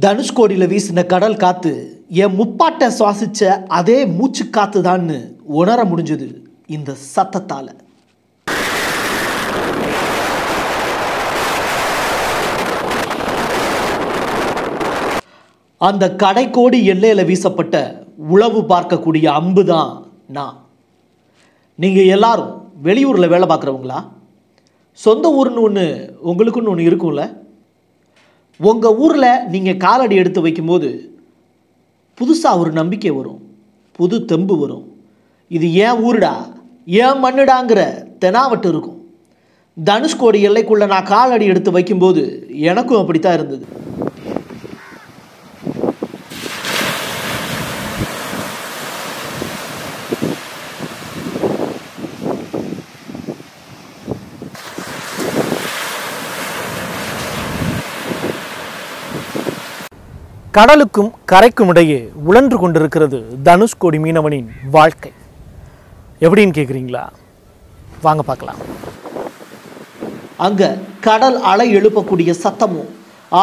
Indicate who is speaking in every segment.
Speaker 1: தனுஷ்கோடியில் வீசின கடல் காற்று என் முப்பாட்டை சுவாசித்த அதே மூச்சு காத்து தான்னு உணர முடிஞ்சது இந்த சத்தத்தால். அந்த கடைக்கோடி எல்லையில் வீசப்பட்ட உளவு பார்க்கக்கூடிய அம்பு தான் நான். நீங்கள் எல்லாரும் வெளியூரில் வேலை பார்க்குறவங்களா? சொந்த ஊர்னு ஒன்று உங்களுக்குன்னு ஒன்று இருக்கும்ல? உங்கள் ஊரில் நீங்கள் காலடி எடுத்து வைக்கும்போது புதுசாக ஒரு நம்பிக்கை வரும். புது தெம்பு வரும். இது ஏன் ஊருடா? ஏன் மண்ணுடாங்கிற தெனாவட்டு இருக்கும். தனுஷ்கோடி எல்லைக்குள்ளே நான் காலடி எடுத்து வைக்கும்போது எனக்கும் அப்படித்தான் இருந்தது. கடலுக்கும் கரைக்கும் இடையே உழன்று கொண்டிருக்கிறது தனுஷ்கோடி மீனவனின் வாழ்க்கை. எப்படின்னு கேட்குறீங்களா வாங்க பார்க்கலாம். அங்க கடல் அலை எழுப்பக்கூடிய சத்தமும்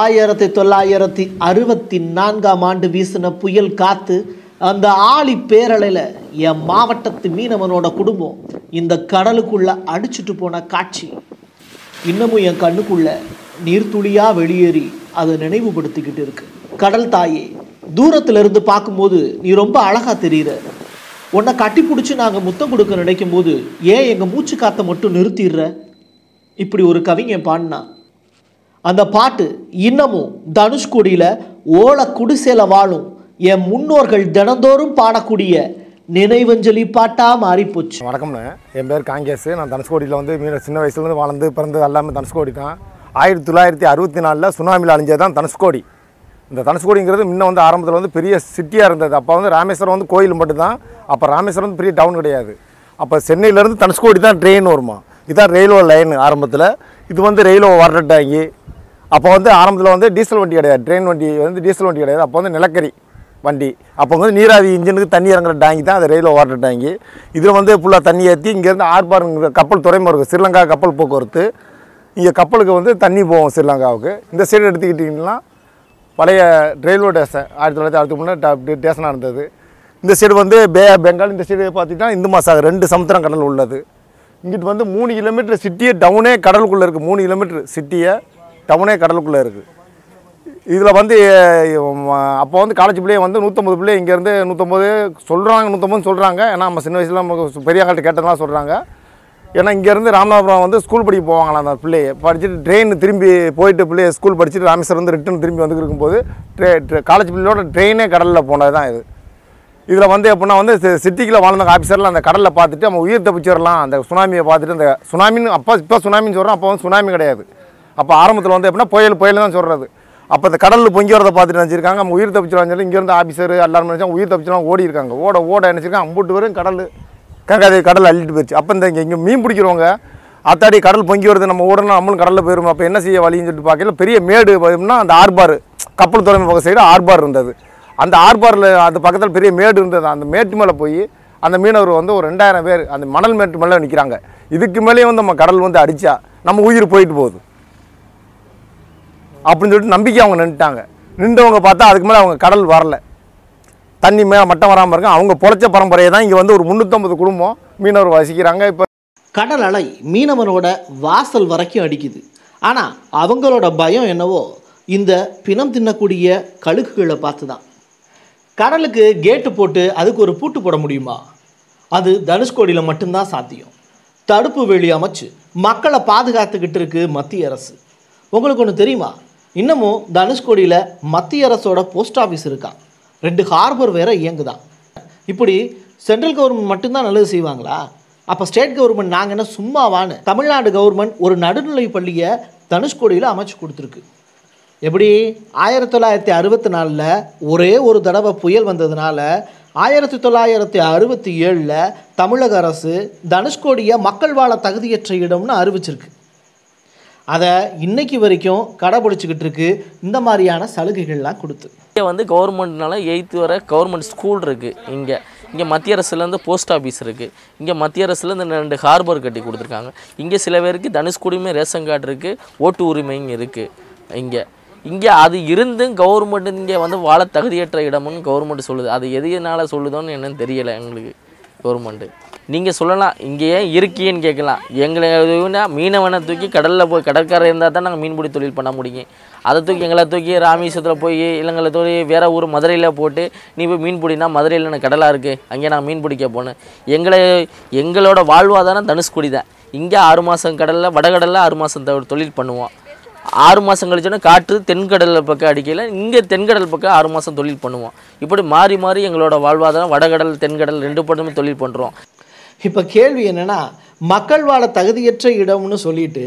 Speaker 1: ஆயிரத்தி தொள்ளாயிரத்தி அறுபத்தி நான்காம் ஆண்டு வீசின புயல் காத்து அந்த ஆளி பேரலையில் என் மாவட்டத்து மீனவனோட குடும்பம் இந்த கடலுக்குள்ள அடிச்சுட்டு போன காட்சி. இன்னமும் என் கண்ணுக்குள்ள நீர்த்துளியாக வெளியேறி அதை நினைவுபடுத்திக்கிட்டு இருக்குது கடல் தாயே தூரத்திலிருந்து பார்க்கும்போது நீ ரொம்ப அழகாக தெரிகிற உன்னை கட்டி பிடிச்சி நாங்கள் முத்தம் கொடுக்க நினைக்கும் போது ஏன் எங்கள் மூச்சு காற்றை மட்டும் நிறுத்திடுற? இப்படி ஒரு கவிஞன் பாடினா அந்த பாட்டு இன்னமும் தனுஷ்கோடியில் ஓல குடிசையில் வாழும் என் முன்னோர்கள் தினந்தோறும் பாடக்கூடிய நினைவஞ்சலி பாட்டாக மாறிப்போச்சு.
Speaker 2: வணக்கம்ண்ணே. என் பேர் காங்கேஸ் நான் தனுஷ்கோடியில் வந்து மீன சின்ன வயசுலேருந்து வளர்ந்து பிறந்தது எல்லாமே தனுஷ்கோடி தான் ஆயிரத்தி தொள்ளாயிரத்தி அறுபத்தி நாலில் சுனாமியில் அழிஞ்சது தான் தனுஷ்கோடி. இந்த தனுஷ்கோடிங்கிறது முன்ன வந்து ஆரம்பத்தில் வந்து பெரிய சிட்டியாக இருந்தது. அப்போ வந்து ராமேஸ்வரம் வந்து கோயில் மட்டும்தான். அப்போ ராமேஸ்வரம் வந்து பெரிய டவுன் கிடையாது. அப்போ சென்னையிலேருந்து தனுஷ்கோடி தான் ட்ரெயின் வருமா? இதுதான் ரயில்வே லைன் ஆரம்பத்தில். இது வந்து ரயில்வே வாட்டர் டேங்கி அப்போ வந்து ஆரம்பத்தில் வந்து டீசல் வண்டி கிடையாது. ட்ரெயின் வண்டி வந்து டீசல் வண்டி கிடையாது. அப்போ வந்து நிலக்கரி வண்டி. அப்போ வந்து நீராவி இன்ஜினுக்கு தண்ணி இறங்குற டேங்கி தான் அது ரயில்வே வாட்டர் டேங்கி இதில் வந்து ஃபுல்லாக தண்ணி ஏற்றி இங்கேருந்து ஆர்பாருங்கிற கப்பல் துறைமுகம் ஸ்ரீலங்கா கப்பல் போக்குவரத்து. இங்கே கப்பலுக்கு வந்து தண்ணி போகும் ஸ்ரீலங்காவுக்கு இந்த சைடு எடுத்துக்கிட்டிங்கன்னா பழைய ரயில்வே ஸ்டேஷன் ஆயிரத்தி தொள்ளாயிரத்தி அறுபத்தி மூணு ஸ்டேஷனாக இருந்தது. இந்த சைடு வந்து பே ஆஃப் பெங்கால் இந்த சைடு பார்த்திங்கன்னா இந்து மாசாக ரெண்டு சமுத்திரம் கடல் உள்ளது. இங்கிட்டு வந்து மூணு கிலோமீட்டர் சிட்டியே டவுனே கடலுக்குள்ளே இருக்குது மூணு கிலோமீட்டர் சிட்டியை டவுனே கடலுக்குள்ளே இருக்குது இதில் வந்து அப்போ வந்து காலேஜ் பிள்ளைய வந்து நூற்றம்பது பிள்ளை இங்கேருந்து நூற்றம்பது சொல்கிறாங்க நூற்றம்பது சொல்கிறாங்க ஏன்னா நம்ம சின்ன வயசில் பெரிய பெரியவங்கள்ட்ட கேட்டதெல்லாம் சொல்கிறாங்க ஏன்னா இங்கேருந்து ராமநாதபுரம் வந்து ஸ்கூல் படிக்க போவாங்களாம் அந்த பிள்ளையை. படிச்சுட்டு ட்ரெயின் திரும்பி போயிட்டு பிள்ளையை ஸ்கூல் படிச்சுட்டு ராமேஸ்வரம் வந்து ரிட்டன் திரும்பி வந்து இருக்கும்போது ட்ரே காலேஜ் பிள்ளையோட ட்ரெயினே கடலில் போனது தான் இது. இதில் வந்து எப்படின்னா வந்து சி- வாழ்ந்த ஆஃபீஸர்லாம் அந்த கடலில் பார்த்துட்டு நம்ம உயிர் தப்பிச்சிடலாம் அந்த சுனாமியை பார்த்துட்டு அந்த சுனாமின்னு அப்போ இப்போ சுனாமின்னு சொல்கிறோம் அப்போ வந்து சுனாமி கிடையாது. அப்போ ஆரம்பத்தில் வந்து எப்படின்னா புயல் புயல் தான் சொல்கிறது அப்போ இந்த கடலில் பொங்கி வரதை பார்த்துட்டு நினச்சிருக்காங்க. நம்ம உயிர் தப்பிச்சிடலாம் சொல்லி இங்கேருந்து ஆஃபீஸர் எல்லாரும் நினச்சா உயிர் தப்பிச்சிடலாம் ஓடி இருக்காங்க ஓட ஓட நினச்சிருக்காங்க. அம்புட்டு வரும் கடல். கங்காதை கடல் அள்ளிட்டு போயிடுச்சு அப்போ இந்த இங்கே இங்கே மீன் பிடிக்கிறவங்க அத்தாடி கடல் பொங்கி வருது நம்ம ஓடணும் நம்மளும் கடலில் போயிடும் அப்போ என்ன செய்ய வழின்னு சொல்லிட்டு பார்க்கல பெரிய மேடு பார்த்தோம்னா அந்த ஆர்பார் கப்பல் துறைமுக சைடு ஆர்பார் இருந்தது. அந்த ஆர்பாரில் அந்த பக்கத்தில் பெரிய மேடு இருந்தது. அந்த மேட்டு மேலே போய் அந்த மீனவர் வந்து ஒரு ரெண்டாயிரம் பேர் அந்த மணல் மேட்டு மேலே நிற்கிறாங்க இதுக்கு மேலேயே வந்து நம்ம கடல் வந்து அடித்தா நம்ம உயிர் போயிட்டு போகுது. அப்படின்னு சொல்லிட்டு நம்பிக்கை அவங்க நின்றுட்டாங்க நின்றவங்க பார்த்தா அதுக்கு மேலே அவங்க கடல் வரலை. தண்ணி மேலே மட்டம் வராமல் இருக்கும் அவங்க பொழைச்ச பரம்பரையை தான் இங்கே வந்து ஒரு முந்நூற்றம்பது குடும்பம் மீனவர் வசிக்கிறாங்க. இப்போ
Speaker 1: கடல் அலை மீனவனோட வாசல் வரைக்கும் அடிக்குது. ஆனால் அவங்களோட பயம் என்னவோ இந்த பிணம் தின்னக்கூடிய கழுகுகளை பார்த்து தான் கடலுக்கு கேட்டு போட்டு அதுக்கு ஒரு பூட்டு போட முடியுமா? அது தனுஷ்கோடியில் மட்டும்தான் சாத்தியம். தடுப்பு வேலி அமைச்சு மக்களை பாதுகாத்துக்கிட்டு இருக்கு மத்திய அரசு. உங்களுக்கு ஒன்று தெரியுமா? இன்னமும் தனுஷ்கோடியில் மத்திய அரசோட போஸ்ட் ஆஃபீஸ் இருக்கான் ரெண்டு ஹார்பர் வேற இயங்குதான். இப்படி சென்ட்ரல் கவர்மெண்ட் மட்டும்தான் நல்லது செய்வாங்களா? அப்போ ஸ்டேட் கவர்மெண்ட் நாங்கள் என்ன சும்மாவான்னு தமிழ்நாடு கவர்மெண்ட் ஒரு நடுநிலை பள்ளியை தனுஷ்கோடியில் அமைச்சு கொடுத்துருக்கு. எப்படி? ஆயிரத்தி தொள்ளாயிரத்தி அறுபத்தி நாலில் ஒரே ஒரு தடவை புயல் வந்ததுனால ஆயிரத்தி தொள்ளாயிரத்தி அறுபத்தி ஏழில் தமிழக அரசு தனுஷ்கோடியை மக்கள் வாழ தகுதியற்ற இடம்னு அறிவிச்சிருக்கு. அதை இன்னைக்கு வரைக்கும் கடைபிடிச்சிக்கிட்டு இருக்கு. இந்த மாதிரியான சலுகைகள்லாம் கொடுத்து.
Speaker 3: இங்கே வந்து கவர்மெண்ட்னால எயித்து வரை கவர்மெண்ட் ஸ்கூல் இருக்குது இங்கே இங்கே மத்திய அரசுலேருந்து போஸ்ட் ஆஃபீஸ் இருக்குது இங்கே மத்திய அரசுலேருந்து ரெண்டு ஹார்பர் கட்டி கொடுத்துருக்காங்க. இங்கே சில பேருக்கு தனுஷ்கோடியுமே ரேஷன் கார்டு இருக்குது ஓட்டு உரிமையும் இருக்குது இங்கே இங்கே அது இருந்தும் கவர்மெண்ட் இங்கே வந்து வாழ தகுதியற்ற இடமுன்னு கவர்மெண்ட் சொல்லுது. அது எதுனால சொல்லுதோன்னு என்னன்னு தெரியலை எங்களுக்கு கவர்மெண்ட்டு நீங்கள் சொல்லலாம் இங்கே ஏன் இருக்கீன்னு கேட்கலாம். எங்களை எதுனா மீனவனை தூக்கி கடலில் போய் கடற்கரை இருந்தால் தான் நாங்கள் மீன்பிடி தொழில் பண்ண முடியும். அதை தூக்கி எங்களை தூக்கி ராமேஸ்வரத்தில் போய் இல்லைங்களை தூக்கி வேற ஊர் மதுரையில் போட்டு நீ போய் மீன் பிடினா மதுரையில் எனக்கு கடலாக இருக்குது அங்கே நான் மீன் பிடிக்க போனேன் எங்களை எங்களோட வாழ்வாதாரம் தனுஷ்குடி தான். இங்கே ஆறு மாதம் கடலில் வடகடலில் ஆறு மாதம் தொழில் பண்ணுவோம். ஆறு மாதம் கழிச்சோன்னா காற்று தென்கடல் பக்கம் அடிக்கையில் இங்கே தென்கடல் பக்கம் ஆறு மாதம் தொழில் பண்ணுவோம். இப்படி மாறி மாறி எங்களோட வாழ்வாதாரம் வடகடல் தென்கடல் ரெண்டு பக்கமும் தொழில் பண்ணுறோம்
Speaker 1: இப்போ கேள்வி என்னென்னா மக்கள் வாழ தகுதியற்ற இடம்னு சொல்லிட்டு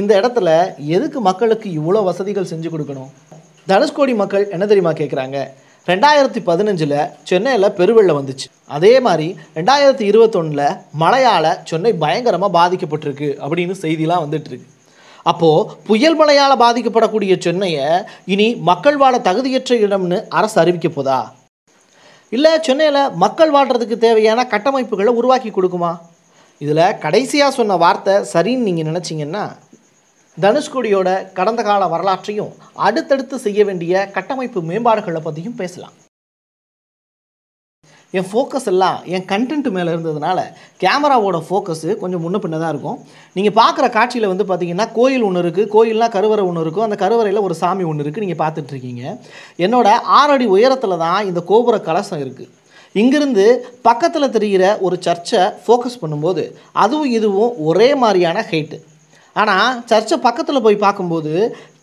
Speaker 1: இந்த இடத்துல எதுக்கு மக்களுக்கு இவ்வளோ வசதிகள் செஞ்சு கொடுக்கணும்? தனுஷ்கோடி மக்கள் என்ன தெரியுமா கேட்குறாங்க ரெண்டாயிரத்தி பதினஞ்சில் சென்னையில் பெருவெள்ளம் வந்துச்சு. அதே மாதிரி ரெண்டாயிரத்தி இருபத்தொன்னில் மழையால் சென்னை பயங்கரமாக பாதிக்கப்பட்டிருக்கு அப்படின்னு செய்திலாம் வந்துட்டுருக்கு. அப்போது புயல் மழையால் பாதிக்கப்படக்கூடிய சென்னையை இனி மக்கள் வாழ தகுதியற்ற இடம்னு அரசு அறிவிக்க போதா? இல்லை சென்னையில் மக்கள் வாழ்கிறதுக்கு தேவையான கட்டமைப்புகளை உருவாக்கி கொடுக்குமா? இதில் கடைசியாக சொன்ன வார்த்தை சரின்னு நீங்கள் நினச்சிங்கன்னா தனுஷ்கோடியோட கடந்த கால வரலாற்றையும் அடுத்தடுத்து செய்ய வேண்டிய கட்டமைப்பு மேம்பாடுகளை பற்றியும் பேசலாம். என் ஃபோக்கஸ் எல்லாம் என் கண்டென்ட் மேலே இருந்ததுனால கேமராவோட ஃபோக்கஸு கொஞ்சம் முன்ன பின்ன தான் இருக்கும். நீங்கள் பார்க்குற காட்சியில் வந்து பார்த்தீங்கன்னா கோயில் ஒன்று இருக்குது கோயில்னால் கருவறை ஒன்று இருக்கும். அந்த கருவறையில் ஒரு சாமி ஒன்று இருக்குது நீங்கள் பார்த்துட்ருக்கீங்க என்னோடய ஆறடி உயரத்தில் தான் இந்த கோபுர கலசம் இருக்குது இங்கிருந்து பக்கத்தில் தெரிகிற ஒரு சர்ச்சை ஃபோக்கஸ் பண்ணும்போது அதுவும் இதுவும் ஒரே மாதிரியான ஹைட்டு ஆனால் சர்ச்சை பக்கத்தில் போய் பார்க்கும்போது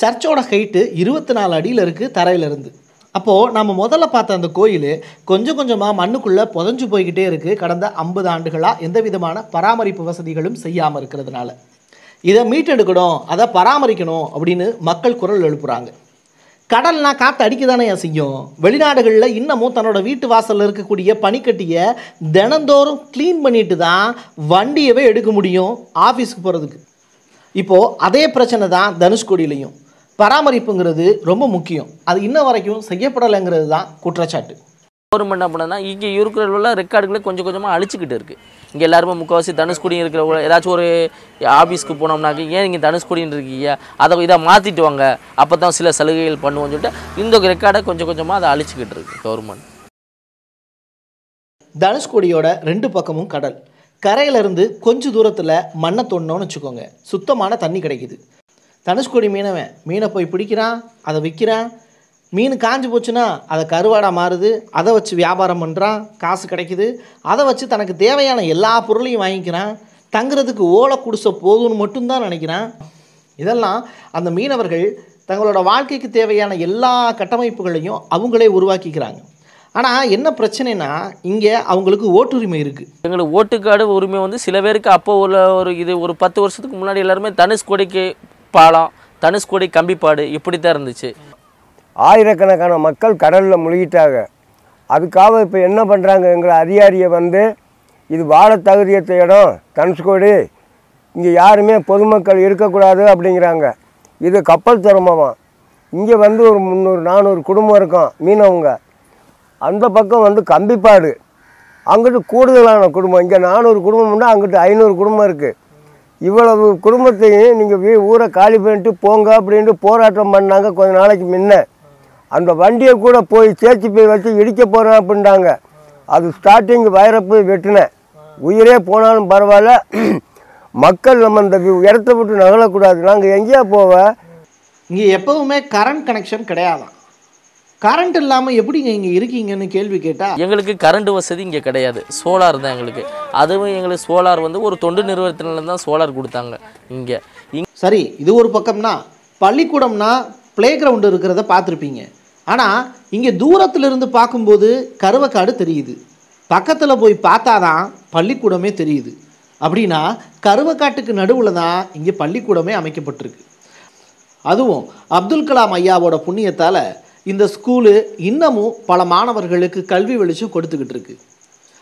Speaker 1: சர்ச்சோட ஹைட்டு இருபத்தி நாலு அடியில் இருக்குது தரையிலிருந்து அப்போது நம்ம முதல்ல பார்த்த அந்த கோயில் கொஞ்சம் கொஞ்சமாக மண்ணுக்குள்ளே புதஞ்சு போய்கிட்டே இருக்குது கடந்த ஐம்பது ஆண்டுகளாக எந்த விதமான பராமரிப்பு வசதிகளும் செய்யாமல் இருக்கிறதுனால. இதை மீட்டெடுக்கணும் அதை பராமரிக்கணும் அப்படின்னு மக்கள் குரல் எழுப்புகிறாங்க கடல்னா காற்று அடிக்க தானே செய்யும் வெளிநாடுகளில் இன்னமும் தன்னோட வீட்டு வாசலில் இருக்கக்கூடிய பனிக்கட்டியை தினந்தோறும் க்ளீன் பண்ணிட்டு தான் வண்டியவே எடுக்க முடியும் ஆஃபீஸுக்கு போகிறதுக்கு இப்போது அதே பிரச்சனை தான் தனுஷ்கோடியிலையும். பராமரிப்புங்கிறது ரொம்ப முக்கியம். அது இன்ன வரைக்கும் செய்யப்படலைங்கிறது தான் குற்றச்சாட்டு.
Speaker 3: கவர்மெண்ட் என்ன பண்ணனா இங்கே இருக்கிற ரெக்கார்டுகளை கொஞ்சம் கொஞ்சமாக அழிச்சிக்கிட்டு இருக்குது இங்கே எல்லாருமே முக்கால்வாசி தனுஷ்கோடி இருக்கிற உள்ள- ஏதாச்சும் ஒரு ஆஃபீஸ்க்கு போனோம்னாக்க ஏன் இங்கே தனுஷ்கோடின்னு இருக்கீங்க? அதை இதை மாற்றிட்டு வாங்க. அப்போ தான் சில சலுகைகள் பண்ணுவோம்னு சொல்லிட்டு இந்த ரெக்கார்டை கொஞ்சம் கொஞ்சமாக அதை அழிச்சிக்கிட்டு இருக்கு கவர்மெண்ட்
Speaker 1: தனுஷ்கோடியோட ரெண்டு பக்கமும் கடல். கரையிலிருந்து கொஞ்ச தூரத்தில் மண்ணை தோண்டினோன்னு வச்சுக்கோங்க. சுத்தமான தண்ணி கிடைக்குது. தனுஷ்கோடி மீனவன் மீனை போய் பிடிக்கிறான் அதை விற்கிறான். மீன் காஞ்சு போச்சுன்னா அதை கருவாடாக மாறுது அதை வச்சு வியாபாரம் பண்ணுறான் காசு கிடைக்குது. அதை வச்சு தனக்கு தேவையான எல்லா பொருளையும் வாங்கிக்கிறான். தங்குறதுக்கு ஓலை குடிசை போதும்னு மட்டும்தான் நினைக்கிறான். இதெல்லாம் அந்த மீனவர்கள் தங்களோட வாழ்க்கைக்கு தேவையான எல்லா கட்டமைப்புகளையும் அவங்களே உருவாக்கிக்கிறாங்க. ஆனால் என்ன பிரச்சனைனா இங்கே அவங்களுக்கு ஓட்டுரிமை இருக்குது
Speaker 3: எங்களுக்கு ஓட்டுக்காடு உரிமை வந்து சில பேருக்கு அப்போ உள்ள ஒரு இது ஒரு பத்து வருஷத்துக்கு முன்னாடி எல்லாருமே தனுஷ்கோடிக்கு பாலம் தனுஷ்கோடி கம்பிப்பாடு இப்படி தான் இருந்துச்சு.
Speaker 4: ஆயிரக்கணக்கான மக்கள் கடலில் முழுகிட்டாங்க. அதுக்காக இப்போ என்ன பண்ணுறாங்க எங்களை அதிகாரியை வந்து இது வாழ தகுதியற்ற இடம் தனுஷ்கோடி இங்கே யாருமே பொதுமக்கள் இருக்கக்கூடாது அப்படிங்கிறாங்க. இது கப்பல் துறைமுகமா? இங்கே வந்து ஒரு முந்நூறு நானூறு குடும்பம் இருக்கும் மீனவங்க. அந்த பக்கம் வந்து கம்பிப்பாடு. அங்கிட்டு கூடுதலான குடும்பம் இங்கே நானூறு குடும்பம்னா அங்கிட்டு ஐநூறு குடும்பம் இருக்குது இவ்வளவு குடும்பத்தையும் நீங்கள் வீ ஊரை காலி பண்ணிட்டு போங்க அப்படின்ட்டு போராட்டம் பண்ணாங்க கொஞ்ச நாளைக்கு முன்ன. அந்த வண்டியை கூட போய் சேர்த்து போய் வச்சு இடிக்க போகிறேன் அப்படின்ட்டாங்க அது ஸ்டார்டிங் போய் வெட்டினேன் உயிரே போனாலும் பரவாயில்ல. மக்கள் நம்ம இந்த இடத்த விட்டு நகலக்கூடாது. நாங்கள் எங்கேயா போவ?
Speaker 1: இங்கே எப்பவுமே கரண்ட் கனெக்ஷன் கிடையாதான். கரண்ட் இல்லாமல் எப்படிங்க இங்கே இருக்கீங்கன்னு கேள்வி கேட்டால்
Speaker 3: எங்களுக்கு கரண்ட் வசதி இங்கே கிடையாது. சோலார் தான் எங்களுக்கு. அதுவும் எங்களுக்கு சோலார் வந்து ஒரு தொண்டு நிறுவனத்தினால தான் சோலார் கொடுத்தாங்க இங்கே. இங்
Speaker 1: சரி இது ஒரு பக்கம்னா பள்ளிக்கூடம்னா ப்ளே கிரவுண்டு இருக்கிறத பார்த்துருப்பீங்க. ஆனால் இங்கே தூரத்துல இருந்து பார்க்கும்போது கருவக்காடு தெரியுது. பக்கத்தில் போய் பார்த்தாதான் பள்ளிக்கூடமே தெரியுது. அப்படின்னா கருவக்காட்டுக்கு நடுவில் தான் இங்கே பள்ளிக்கூடமே அமைக்கப்பட்டிருக்கு. அதுவும் அப்துல் கலாம் ஐயாவோட புண்ணியத்தால் இந்த ஸ்கூலு இன்னமும் பல மாணவர்களுக்கு கல்வி வெளிச்சம் கொடுத்துக்கிட்டு இருக்கு.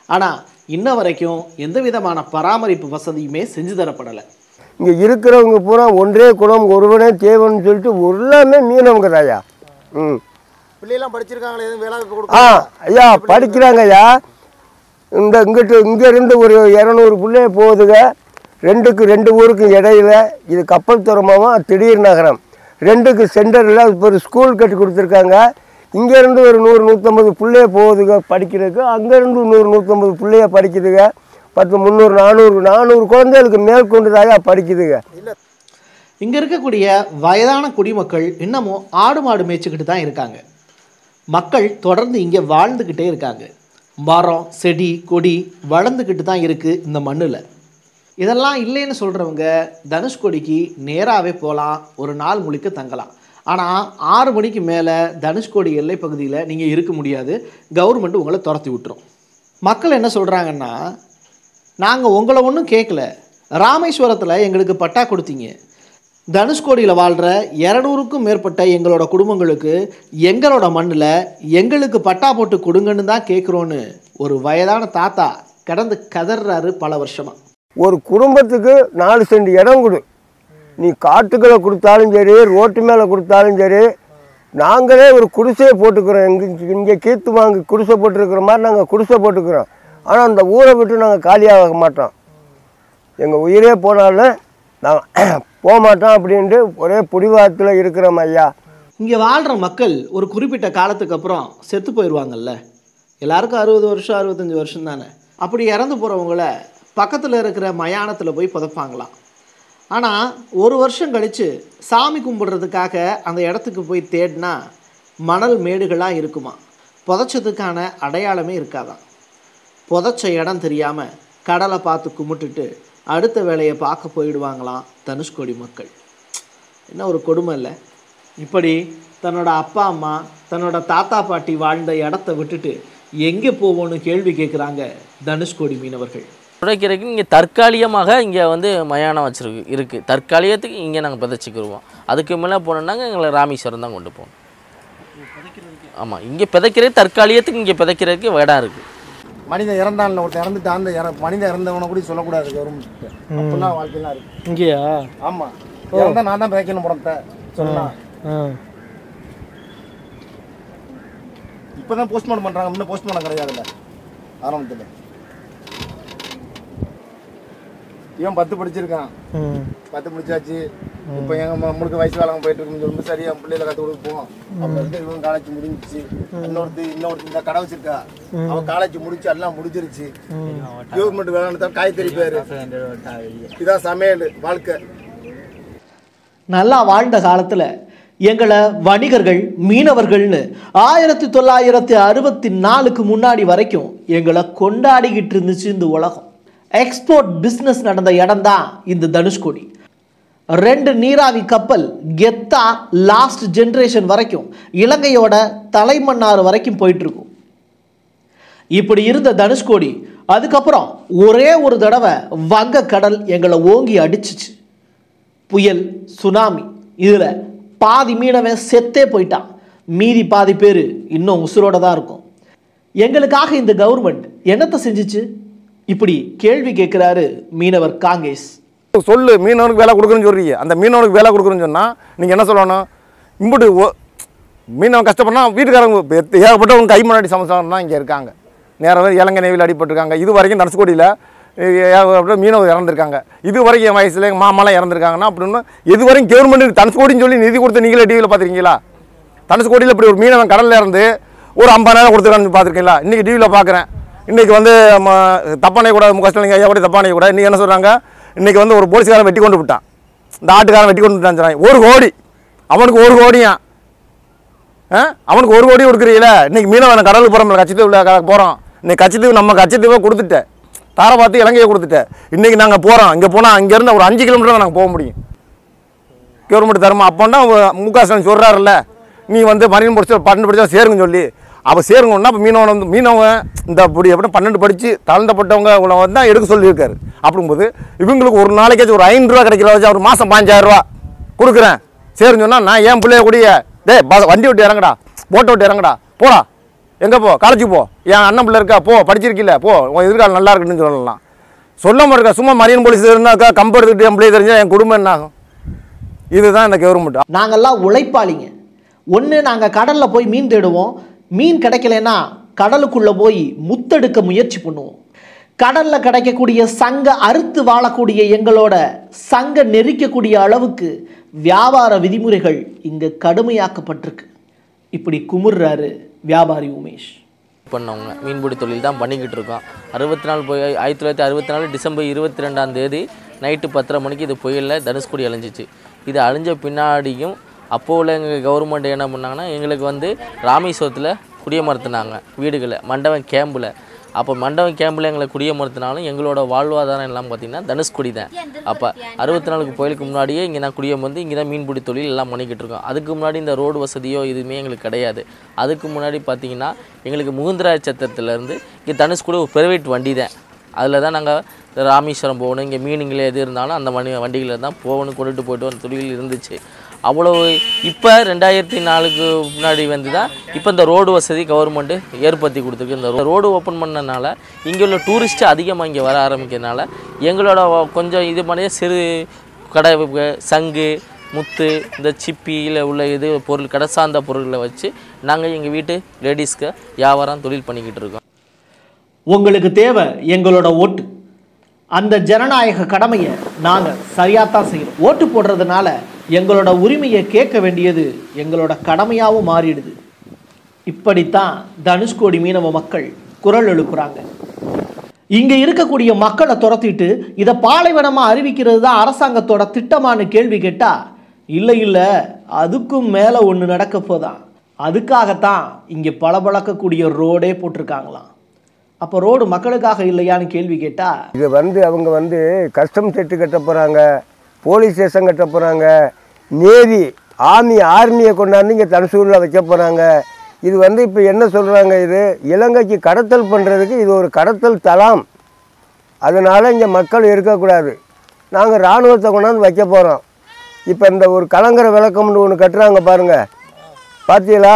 Speaker 1: ஆனால் இன்ன வரைக்கும் எந்த விதமான பராமரிப்பு வசதியுமே செஞ்சு தரப்படலை.
Speaker 4: இங்கே இருக்கிறவங்க பூரா ஒன்றே குலம் ஒருவனே தேவன்னு சொல்லிட்டு எல்லாமே மீனவங்க தாயா ம்.
Speaker 2: பிள்ளைலாம் படிச்சிருக்காங்களே எதுவும் வேலை
Speaker 4: ஆ
Speaker 2: கொடுக்க
Speaker 4: ஐயா படிக்கிறாங்க ஐயா இந்த இங்கிட்டு இங்கேருந்து ஒரு இரநூறு பிள்ளைய போகுதுங்க. ரெண்டுக்கு ரெண்டு ஊருக்கு இடையில இது கப்பல் துறைமுகம் திடீர் நகரம். ரெண்டுக்கு சென்டரில் இப்போ ஒரு ஸ்கூல் கட்டி கொடுத்துருக்காங்க. இங்கேருந்து ஒரு நூறு நூற்றம்பது பிள்ளைய போகுதுங்க படிக்கிறதுக்கு. அங்கேருந்து நூறு நூற்றம்பது பிள்ளைய படிக்குதுங்க. பத்து முந்நூறு நானூறு நானூறு குழந்தைகளுக்கு மேற்கொண்டதாக படிக்குதுங்க.
Speaker 1: இங்கே இருக்கக்கூடிய வயதான குடிமக்கள் இன்னமும் ஆடு மாடு மேய்ச்சிக்கிட்டு தான் இருக்காங்க. மக்கள் தொடர்ந்து இங்கே வாழ்ந்துக்கிட்டே இருக்காங்க. மரம் செடி கொடி வளர்ந்துக்கிட்டு தான் இருக்குது இந்த மண்ணில். இதெல்லாம் இல்லைன்னு சொல்கிறவங்க தனுஷ்கோடிக்கு நேராகவே போகலாம் ஒரு நாள் முழுக்க தங்கலாம். ஆனால் ஆறு மணிக்கு மேலே தனுஷ்கோடி எல்லை பகுதியில் நீங்கள் இருக்க முடியாது. கவர்மெண்ட் உங்களை துரத்தி விட்டுரும். மக்கள் என்ன சொல்கிறாங்கன்னா நாங்கள் உங்களை ஒன்றும் கேட்கல ராமேஸ்வரத்தில் எங்களுக்கு பட்டா கொடுத்தீங்க. தனுஷ்கோடியில் வாழ்கிற இரநூறுக்கும் மேற்பட்ட எங்களோட குடும்பங்களுக்கு எங்களோட மண்ணில் எங்களுக்கு பட்டா போட்டு கொடுங்கன்னு தான் கேட்குறோன்னு ஒரு வயதான தாத்தா கடந்து கதறாரு பல வருஷமாக
Speaker 4: ஒரு குடும்பத்துக்கு நாலு சென்ட் இடம் கொடு. நீ காட்டுக்களை கொடுத்தாலும் சரி ரோட்டு மேலே கொடுத்தாலும் சரி நாங்களே ஒரு குடிசையை போட்டுக்கிறோம். எங்க இங்கே கீத்து வாங்கி குடிசை போட்டுருக்கிற மாதிரி நாங்கள் குடிசை போட்டுக்கிறோம். ஆனால் அந்த ஊரை விட்டு நாங்கள் காலியாக மாட்டோம். எங்கள் உயிரே போனாலும் நாங்கள் போக மாட்டோம் அப்படின்ட்டு ஒரே புடிவாரத்தில் இருக்கிறோம் ஐயா.
Speaker 1: இங்கே வாழ்கிற மக்கள் ஒரு குறிப்பிட்ட காலத்துக்கு அப்புறம் செத்து போயிடுவாங்கல்ல எல்லாருக்கும் அறுபது வருஷம் அறுபத்தஞ்சி வருஷம் தானே. அப்படி இறந்து போகிறவங்கள பக்கத்தில் இருக்கிற மயானத்தில் போய் புதைப்பாங்களாம். ஆனால் ஒரு வருஷம் கழித்து சாமி கும்பிட்றதுக்காக அந்த இடத்துக்கு போய் தேடினா மணல் மேடுகளாக இருக்குமா. புதைச்சதுக்கான அடையாளமே இருக்காதாம். புதைச்ச இடம் தெரியாமல் கடலை பார்த்து கும்பிட்டுட்டு அடுத்த வேலையை பார்க்க போயிடுவாங்களாம் தனுஷ்கோடி மக்கள். என்ன ஒரு கொடுமை இல்லை. இப்படி தன்னோட அப்பா அம்மா தன்னோட தாத்தா பாட்டி வாழ்ந்த இடத்த விட்டுட்டு எங்கே போவோன்னு கேள்வி கேட்குறாங்க தனுஷ்கோடி மீனவர்கள்.
Speaker 3: புதைக்கிறதுக்கு இங்கே தற்காலிகமாக இங்கே வந்து மயானம் வச்சிருக்கு இருக்குது தற்காலிகத்துக்கு இங்கே நாங்கள் புதைச்சிக்கிருவோம். அதுக்கு மேலே போனோம்னாங்க எங்களை ராமேஸ்வரம் தான் கொண்டு போகணும். ஆமாம் இங்கே புதைக்கிறது தற்காலிகத்துக்கு இங்கே புதைக்கிறதுக்கு இடம் இருக்குது
Speaker 2: மனிதன் இறந்தான்ல ஒருத்தன் இறந்துட்டான் அந்த இற மனிதன் இறந்தவனை கூட சொல்லக்கூடாது கவர்மெண்ட் அப்படிலாம் வாழ்க்கையெல்லாம் இருக்கு.
Speaker 1: இங்கேயா?
Speaker 2: ஆமா. இறந்தா நான் தான் பிழைக்கணும் படத்தை சொல்லலாம் இப்பதான் போஸ்ட்மார்ட்டம் பண்றாங்க முன்ன போஸ்ட்மார்ட்டம் கிடையாதுல்ல ஆரம்பத்துல. இவன் பத்து படிச்சிருக்கான். பத்து முடிச்சாச்சு. இப்போ எங்க நம்மளுக்கு வயசு காலம் போயிட்டு இருக்குன்னு சொல்லும்போது சரியா பிள்ளைகளை கத்து கொடுப்போம் அப்ப இவன் காலேஜ் முடிஞ்சிச்சு. இன்னொருத்தி இன்னொருத்தி இந்த கடை வச்சிருக்கா. அவன் காலேஜ் முடிச்சு எல்லாம் முடிஞ்சிருச்சு. கவர்மெண்ட் வேலை காய்கறி பேரு. இதான் சமையல் வாழ்க்கை.
Speaker 1: நல்லா வாழ்ந்த காலத்தில் எங்களை வணிகர்கள் மீனவர்கள்னு ஆயிரத்தி தொள்ளாயிரத்தி அறுபத்தி நாலுக்கு முன்னாடி வரைக்கும் எங்களை கொண்டாடிக்கிட்டு இருந்துச்சு இந்த உலகம். எக்ஸ்போர்ட் பிஸ்னஸ் நடந்த இடம்தான் இந்த தனுஷ்கோடி. ரெண்டு நீராவி கப்பல் கெத்தா லாஸ்ட் ஜென்ரேஷன் வரைக்கும் இலங்கையோட தலைமன்னார் வரைக்கும் போயிட்டுருக்கும். இப்படி இருந்த தனுஷ்கோடி அதுக்கப்புறம் ஒரே ஒரு தடவை வங்க கடல் எங்களை ஓங்கி அடிச்சிச்சு. புயல் சுனாமி இதில் பாதி மீனவன் செத்தே போயிட்டான். மீதி பாதி பேர் இன்னும் உசுரோட தான் இருக்கும். எங்களுக்காக இந்த கவர்மெண்ட் என்னத்தை செஞ்சுச்சு? இப்படி கேள்வி கேட்குறாரு மீனவர் காங்கேஸ்.
Speaker 2: சொல்லு மீனவனுக்கு வேலை கொடுக்குறேன்னு சொல்றீங்க. அந்த மீனவனுக்கு வேலை கொடுக்குறேன்னு சொன்னால் நீங்கள் என்ன சொல்லணும்? இம்புட்டு ஓ மீனவன் கஷ்டப்படனா வீட்டுக்காரங்க ஏகப்பட்ட எத்த- ஏகப்பட்டவங்க கை முன்னாடி சமசாரம் தான் இங்கே இருக்காங்க. நேரம் இலங்கை நெய்வில் அடிபட்டிருக்காங்க. இது வரைக்கும் தனுஷ்கோடியில் ஏகப்பட்ட மீனவர் இறந்துருக்காங்க. இது வரைக்கும் என் வயசில் எங்கள் மாமாலாம் இறந்துருக்காங்கன்னா அப்படின்னு இது வரைக்கும் கவர்மெண்ட் தனுஷ்கோடின்னு சொல்லி நிதி கொடுத்து நீங்களே டிவியில் பார்த்துருக்கீங்களா? தனுஷ்கோடியில் இப்படி ஒரு மீனவன் கடலில் இருந்து ஒரு ஐம்பதாயிரம் கொடுத்துருக்கான்னு பார்த்துருக்கீங்களா? இன்றைக்கி டிவியில் பார்க்குறேன். இன்றைக்கி வந்து ம, தப்பானே கூட முக ஸ்டாலின் ஐயா கூட தப்பானே கூட இன்றைக்கி என்ன சொல்கிறாங்க இன்றைக்கி வந்து ஒரு போலீஸ்காரன் வெட்டி கொண்டு விட்டான். இந்த ஆட்டுக்காரன் வெட்டி கொண்டு விட்டான் சொல்றாங்க. ஒரு கோடி. அவனுக்கு ஒரு கோடியா? ஆ? அவனுக்கு ஒரு கோடி கொடுக்குறீங்களே? இன்றைக்கி மீனவன் கடலுக்கு போகிறோம் கட்சித்தீவில் போகிறோம் இன்றைக்கி கட்சித்தீவு நம்ம கட்சித்தீவை கொடுத்துட்டேன். தாரை பார்த்து இலங்கையை கொடுத்துட்டேன். இன்றைக்கி நாங்கள் போகிறோம் இங்கே போனால் அங்கேருந்து ஒரு அஞ்சு கிலோமீட்டர் நாங்கள் போக முடியும். கவர்மெண்ட் தருமா? அப்போன்னா மு க ஸ்டாலின் சொல்கிறாருல்ல நீ வந்து மரியன் படிச்சா பன்னெண்டு படித்தா சேருங்கன்னு சொல்லி. அப்போ சேருங்கன்னா அப்போ மீனவன் வந்து மீனவன் இந்த அப்படி எப்படி பன்னெண்டு படித்து தாழ்ந்தப்பட்டவங்க உங்களை வந்து தான் எடுக்க சொல்லியிருக்காரு. அப்படிங்கும்போது இவங்களுக்கு ஒரு நாளைக்காச்சும் ஒரு ஐநூறுரூவா கிடைக்கிற வச்சு ஒரு மாதம் பாஞ்சாயிரரூவா கொடுக்குறேன். சரின்னு சொன்னால் நான் ஏன் பிள்ளைய கூடிய டேய் பஸ் வண்டி விட்டு இறங்கடா போட்டை விட்டு இறங்கடா போடா. எங்கே போ? காலேஜுக்கு போ. என் அண்ணன் பிள்ளை இருக்கா? போ. படிச்சிருக்கில்ல? போ. உன் எதிர்காலம் நல்லா இருக்குன்னு சொல்லலாம். சொல்ல இருக்கா? சும்மா மரியன் போலீஸ் இருந்தாக்கா கம்பு எடுத்துக்கிட்டு என் பிள்ளைய தெரிஞ்சால் என் குடும்பம் என்ன ஆகும்? இதுதான் இந்த கவர்மெண்ட்.
Speaker 1: நாங்கள்லாம் உழைப்பாளிங்க. ஒன்று நாங்கள் கடலில் போய் மீன் தேடுவோம். மீன் கிடைக்கலன்னா கடலுக்குள்ளே போய் முத்தெடுக்க முயற்சி பண்ணுவோம். கடலில் கிடைக்கக்கூடிய சங்க அறுத்து வாழக்கூடிய எங்களோட சங்க நெரிக்கக்கூடிய அளவுக்கு வியாபார விதிமுறைகள் இங்கே கடுமையாக்கப்பட்டிருக்கு. இப்படி குமுறுறாரு வியாபாரி உமேஷ்.
Speaker 3: பண்ணவங்க. மீன்பிடி தொழில் தான் பண்ணிக்கிட்டு இருக்கோம். அறுபத்தி நாலு போய் ஆயிரத்தி தொள்ளாயிரத்தி அறுபத்தி நாலு டிசம்பர் இருபத்தி ரெண்டாம் தேதி நைட்டு பத்தரை மணிக்கு இது புயலில் தனுஷ்கோடி அழிஞ்சிச்சு. இது அழிஞ்ச பின்னாடியும் அப்போது உள்ள எங்கள் கவர்மெண்ட் என்ன பண்ணாங்கன்னா எங்களுக்கு வந்து ராமேஸ்வரத்தில் குடியமர்த்தினாங்க வீடுகளை மண்டபம் கேம்பில் அப்போ மண்டபம் கேம்பில் எங்களை குடியமர்த்தினாலும் எங்களோட வாழ்வாதாரம் எல்லாம் பார்த்திங்கன்னா தனுஷ்குடி தான். அப்போ அறுபத்தி நாலுக்கு கோயிலுக்கு முன்னாடியே இங்கே தான் குடியமர்ந்து இங்கே தான் மீன்பிடி தொழில் எல்லாம் பண்ணிக்கிட்டு இருக்கோம். அதுக்கு முன்னாடி இந்த ரோடு வசதியோ எதுவுமே எங்களுக்கு கிடையாது. அதுக்கு முன்னாடி பார்த்திங்கன்னா எங்களுக்கு முகுந்தராய சத்திரத்துலேருந்து இங்கே தனுஷ்குடி ஒரு ப்ரைவேட் வண்டி தான். அதில் தான் நாங்கள் ராமேஸ்வரம் போகணும். இங்கே மீனுங்களே எது இருந்தாலும் அந்த வண்டி வண்டிகளில் தான் போகணும் கொண்டுட்டு போயிட்டு வர தொழில் இருந்துச்சு. அவ்வளோ இப்போ ரெண்டாயிரத்தி நாலுக்கு முன்னாடி வந்து தான் இப்போ இந்த ரோடு வசதி கவர்மெண்ட்டு ஏற்படுத்தி கொடுத்துருக்கு. இந்த ரோடு ஓப்பன் பண்ணனால இங்கே உள்ள டூரிஸ்ட்டு அதிகமாக இங்கே வர ஆரம்பிக்கிறதுனால எங்களோட கொஞ்சம் இது பண்ணி சிறு கடை சங்கு முத்து இந்த சிப்பியில் உள்ள இது பொருள் கடை சார்ந்த பொருட்களை வச்சு நாங்கள் எங்கள் வீட்டு லேடிஸ்க்கு வியாபாரம் தொழில் பண்ணிக்கிட்டு இருக்கோம்.
Speaker 1: உங்களுக்கு தேவை எங்களோட ஓட்டு. அந்த ஜனநாயக கடமையை நாங்கள் சரியாக தான் செய்கிறோம் ஓட்டு போடுறதுனால எங்களோட உரிமையை கேட்க வேண்டியது எங்களோட கடமையாகவும் மாறிடுது. இப்படித்தான் தனுஷ்கோடி மீனவ மக்கள் குரல் எழுப்புறாங்க. இங்க இருக்கக்கூடிய மக்களை துரத்திட்டு இதை பாலைவனமா அறிவிக்கிறது தான் அரசாங்கத்தோட திட்டமானு கேள்வி கேட்டா இல்லை இல்லை அதுக்கும் மேலே ஒன்று நடக்க போதான் அதுக்காகத்தான் இங்கே பளபளக்கக்கூடிய ரோடே போட்டிருக்காங்களாம். அப்போ ரோடு மக்களுக்காக இல்லையான்னு கேள்வி கேட்டா
Speaker 4: இது வந்து அவங்க வந்து கஸ்டம் செட்டு கட்ட போகிறாங்க போலீஸ் ஸ்டேஷன் கட்ட போகிறாங்க நேவி ஆர்மி ஆர்மியை கொண்டாந்து இங்கே தனுசூரில் வைக்க போகிறாங்க இது வந்து இப்போ என்ன சொல்கிறாங்க இது? இலங்கைக்கு கடத்தல் பண்ணுறதுக்கு இது ஒரு கடத்தல் தளம். அதனால் இங்கே மக்கள் இருக்கக்கூடாது. நாங்கள் இராணுவத்தை கொண்டாந்து வைக்க போகிறோம் இப்போ இந்த ஒரு கலங்கர விளக்கம்னு ஒன்று கட்டுறாங்க பாருங்கள் பார்த்தீங்களா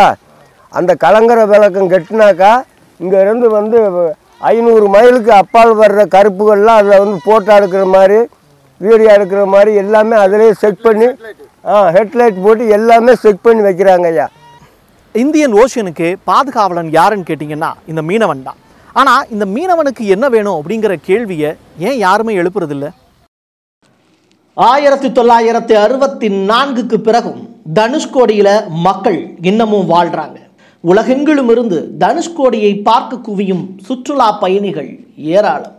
Speaker 4: அந்த கலங்கர விளக்கம் கட்டினாக்கா இங்கேருந்து வந்து ஐநூறு மைலுக்கு அப்பால் வர்ற கருப்புகள்லாம் அதில் வந்து ஃபோட்டோ எடுக்கிற மாதிரி வீடியோ எடுக்கிற மாதிரி எல்லாமே அதிலே செட் பண்ணி ஆ ஹெட்லைட் போட்டு எல்லாமே செட் பண்ணி வைக்கிறாங்க ஐயா.
Speaker 1: இந்தியன் ஓஷனுக்கு பாதுகாவலன் யாருன்னு கேட்டிங்கன்னா இந்த மீனவன் தான். ஆனால் இந்த மீனவனுக்கு என்ன வேணும் அப்படிங்கிற கேள்வியை ஏன் யாருமே எழுப்புறதில்ல? ஆயிரத்தி தொள்ளாயிரத்தி அறுபத்தி நான்குக்கு பிறகும் தனுஷ்கோடியில் மக்கள் இன்னமும் வாழ்றாங்க. உலகெங்கிலும் இருந்து தனுஷ்கோடியை பார்க்க குவியும் சுற்றுலா பயணிகள் ஏராளம்.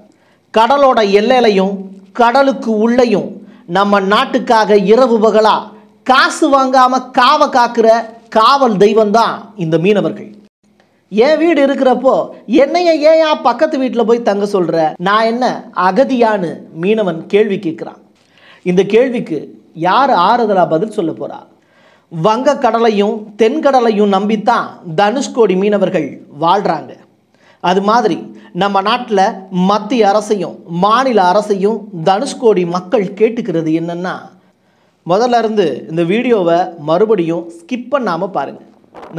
Speaker 1: கடலோட எல்லையிலையும் கடலுக்கு உள்ளேயும் நம்ம நாட்டுக்காக இரவு பகலா காசு வாங்காமல் காவ காக்கிற காவல் தெய்வம் தான் இந்த மீனவர்கள். என் வீடு இருக்கிறப்போ என்னைய ஏன் பக்கத்து வீட்டில் போய் தங்க சொல்கிற நான் என்ன அகதியான்னு மீனவன் கேள்வி கேட்குறான். இந்த கேள்விக்கு யார் ஆறுதலா பதில் சொல்ல போகிறா வங்கக்கடலையும் தென்கடலையும் நம்பித்தான் தனுஷ்கோடி மீனவர்கள் வாழ்கிறாங்க அது மாதிரி நம்ம நாட்டில் மத்திய அரசையும் மாநில அரசையும் தனுஷ்கோடி மக்கள் கேட்டுக்கிறது என்னென்னா முதல்ல இருந்து இந்த வீடியோவை மறுபடியும் ஸ்கிப் பண்ணாமல் பாருங்கள்